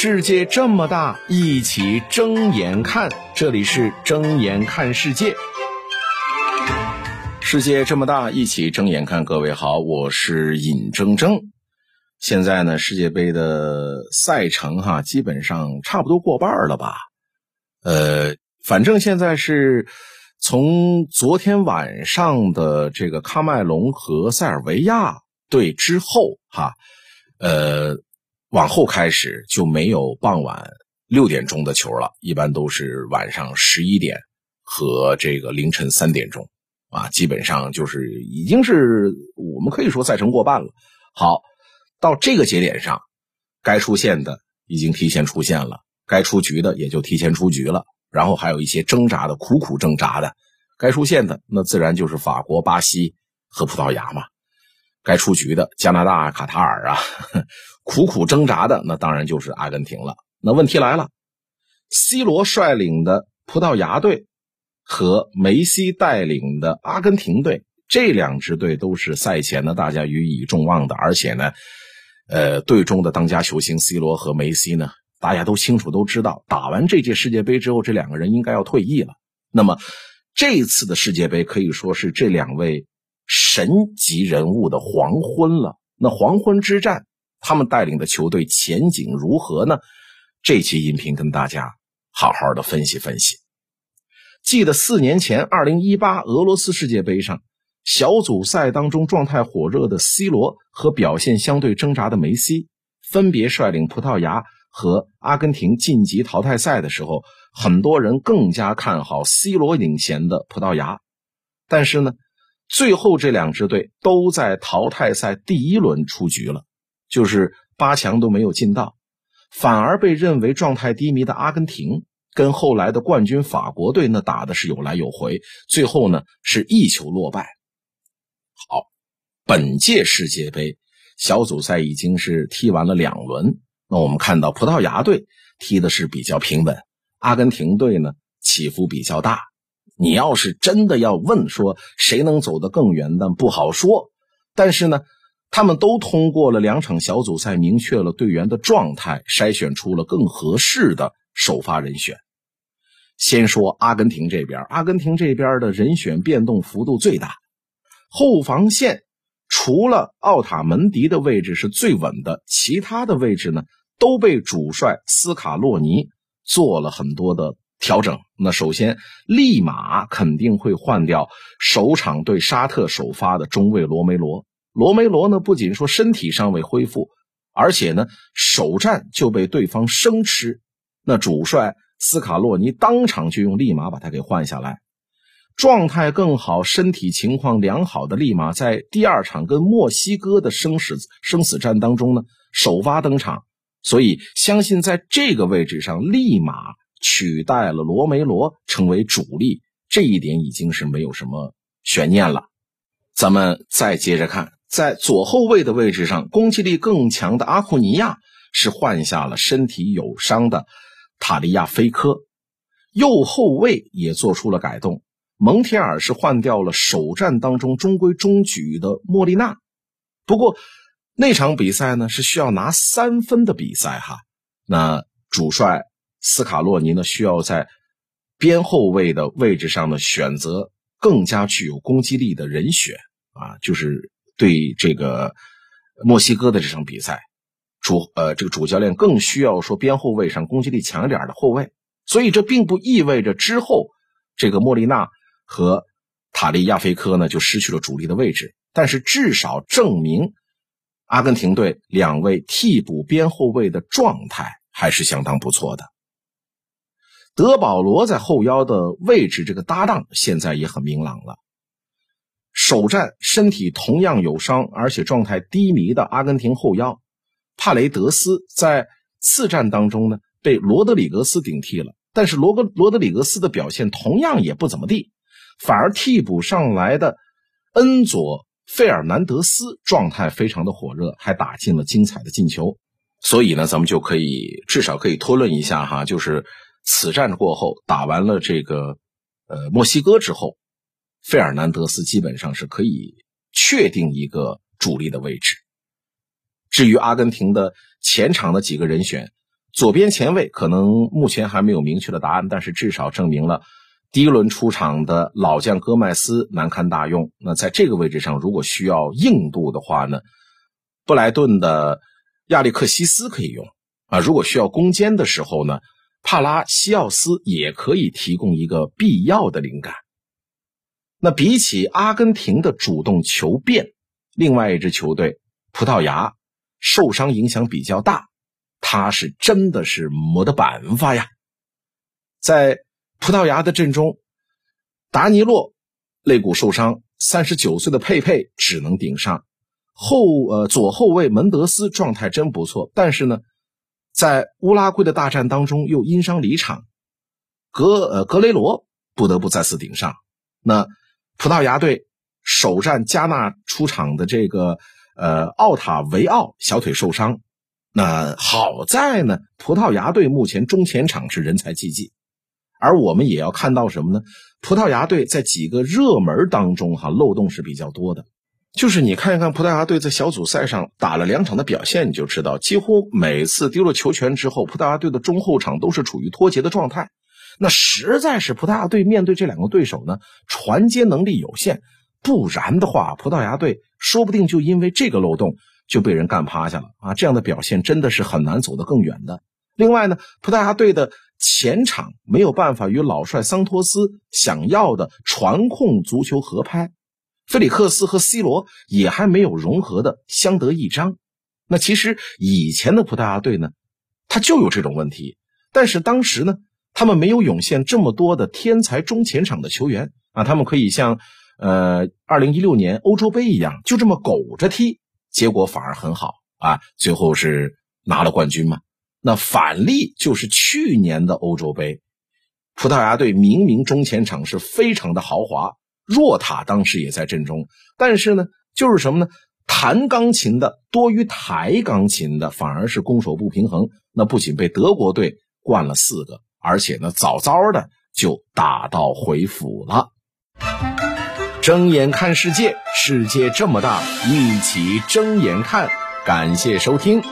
世界这么大，一起睁眼看。这里是睁眼看世界。世界这么大，一起睁眼看。各位好，我是尹铮铮。现在呢，世界杯的赛程哈，基本上差不多过半了吧？呃，反正现在是从昨天晚上的这个喀麦隆和塞尔维亚队之后哈，呃。往后开始就没有傍晚六点钟的球了，一般都是晚上十一点和这个凌晨三点钟，啊，基本上就是已经是我们可以说赛程过半了。好，到这个节点上，该出现的已经提前出现了，该出局的也就提前出局了，然后还有一些挣扎的、苦苦挣扎的，该出现的那自然就是法国、巴西和葡萄牙嘛。该出局的加拿大、卡塔尔啊，苦苦挣扎的那当然就是阿根廷了。那问题来了，C 罗率领的葡萄牙队和梅西带领的阿根廷队，这两支队都是赛前呢大家予以众望的，而且呢，呃，队中的当家球星 C 罗和梅西呢，大家都清楚都知道，打完这届世界杯之后，这两个人应该要退役了。那么这次的世界杯可以说是这两位。神级人物的黄昏了，那黄昏之战，他们带领的球队前景如何呢？这期音频跟大家好好的分析分析。记得四年前，二零一八俄罗斯世界杯上，小组赛当中状态火热的 C 罗和表现相对挣扎的梅西，分别率领葡萄牙和阿根廷晋级淘汰赛的时候，很多人更加看好 C 罗领衔的葡萄牙，但是呢？最后这两支队都在淘汰赛第一轮出局了，就是八强都没有进到，反而被认为状态低迷的阿根廷跟后来的冠军法国队那打的是有来有回，最后呢是一球落败。好，本届世界杯小组赛已经是踢完了两轮，那我们看到葡萄牙队踢的是比较平稳，阿根廷队呢起伏比较大。你要是真的要问说谁能走得更远，那不好说。但是呢，他们都通过了两场小组赛，明确了队员的状态，筛选出了更合适的首发人选。先说阿根廷这边，阿根廷这边的人选变动幅度最大，后防线除了奥塔门迪的位置是最稳的，其他的位置呢都被主帅斯卡洛尼做了很多的。调整，那首先立马肯定会换掉首场对沙特首发的中卫罗梅罗。罗梅罗呢，不仅说身体尚未恢复，而且呢，首战就被对方生吃。那主帅斯卡洛尼当场就用利马把他给换下来，状态更好、身体情况良好的利马，在第二场跟墨西哥的生死生死战当中呢，首发登场。所以相信在这个位置上，立马。取代了罗梅罗成为主力，这一点已经是没有什么悬念了。咱们再接着看，在左后卫的位置上，攻击力更强的阿库尼亚是换下了身体有伤的塔利亚菲科，右后卫也做出了改动，蒙铁尔是换掉了首战当中中规中矩的莫利纳。不过那场比赛呢是需要拿三分的比赛哈，那主帅。斯卡洛尼呢，需要在边后卫的位置上呢，选择更加具有攻击力的人选啊，就是对这个墨西哥的这场比赛，主呃这个主教练更需要说边后卫上攻击力强一点的后卫，所以这并不意味着之后这个莫利纳和塔利亚菲科呢就失去了主力的位置，但是至少证明阿根廷队两位替补边后卫的状态还是相当不错的。德保罗在后腰的位置，这个搭档现在也很明朗了。首战身体同样有伤，而且状态低迷的阿根廷后腰帕雷德斯，在次战当中呢被罗德里格斯顶替了，但是罗格罗德里格斯的表现同样也不怎么地，反而替补上来的恩佐费尔南德斯状态非常的火热，还打进了精彩的进球。所以呢，咱们就可以至少可以推论一下哈，就是。此战过后，打完了这个，呃，墨西哥之后，费尔南德斯基本上是可以确定一个主力的位置。至于阿根廷的前场的几个人选，左边前卫可能目前还没有明确的答案，但是至少证明了第一轮出场的老将戈麦斯难堪大用。那在这个位置上，如果需要硬度的话呢，布莱顿的亚历克西斯可以用啊。如果需要攻坚的时候呢，帕拉西奥斯也可以提供一个必要的灵感。那比起阿根廷的主动求变，另外一支球队葡萄牙受伤影响比较大。他是真的是没得办法呀，在葡萄牙的阵中，达尼洛肋骨受伤，三十九岁的佩佩只能顶上。后呃左后卫门德斯状态真不错，但是呢，在乌拉圭的大战当中又因伤离场，格呃格雷罗不得不再次顶上。那葡萄牙队首战加纳出场的这个呃奥塔维奥小腿受伤。那好在呢，葡萄牙队目前中前场是人才济济，而我们也要看到什么呢？葡萄牙队在几个热门当中，哈漏洞是比较多的。就是你看一看葡萄牙队在小组赛上打了两场的表现，你就知道，几乎每次丢了球权之后，葡萄牙队的中后场都是处于脱节的状态。那实在是葡萄牙队面对这两个对手呢，传接能力有限，不然的话，葡萄牙队说不定就因为这个漏洞。就被人干趴下了啊！这样的表现真的是很难走得更远的。另外呢，葡萄牙队的前场没有办法与老帅桑托斯想要的传控足球合拍，菲里克斯和 C 罗也还没有融合的相得益彰。那其实以前的葡萄牙队呢，他就有这种问题，但是当时呢，他们没有涌现这么多的天才中前场的球员啊，他们可以像呃二零一六年欧洲杯一样，就这么苟着踢。结果反而很好啊，最后是拿了冠军嘛。那反例就是去年的欧洲杯，葡萄牙队明明中前场是非常的豪华，若塔当时也在阵中，但是呢，就是什么呢？弹钢琴的多于抬钢琴的，反而是攻守不平衡。那不仅被德国队灌了四个，而且呢，早早的就打道回府了。睁眼看世界，世界这么大，一起睁眼看。感谢收听。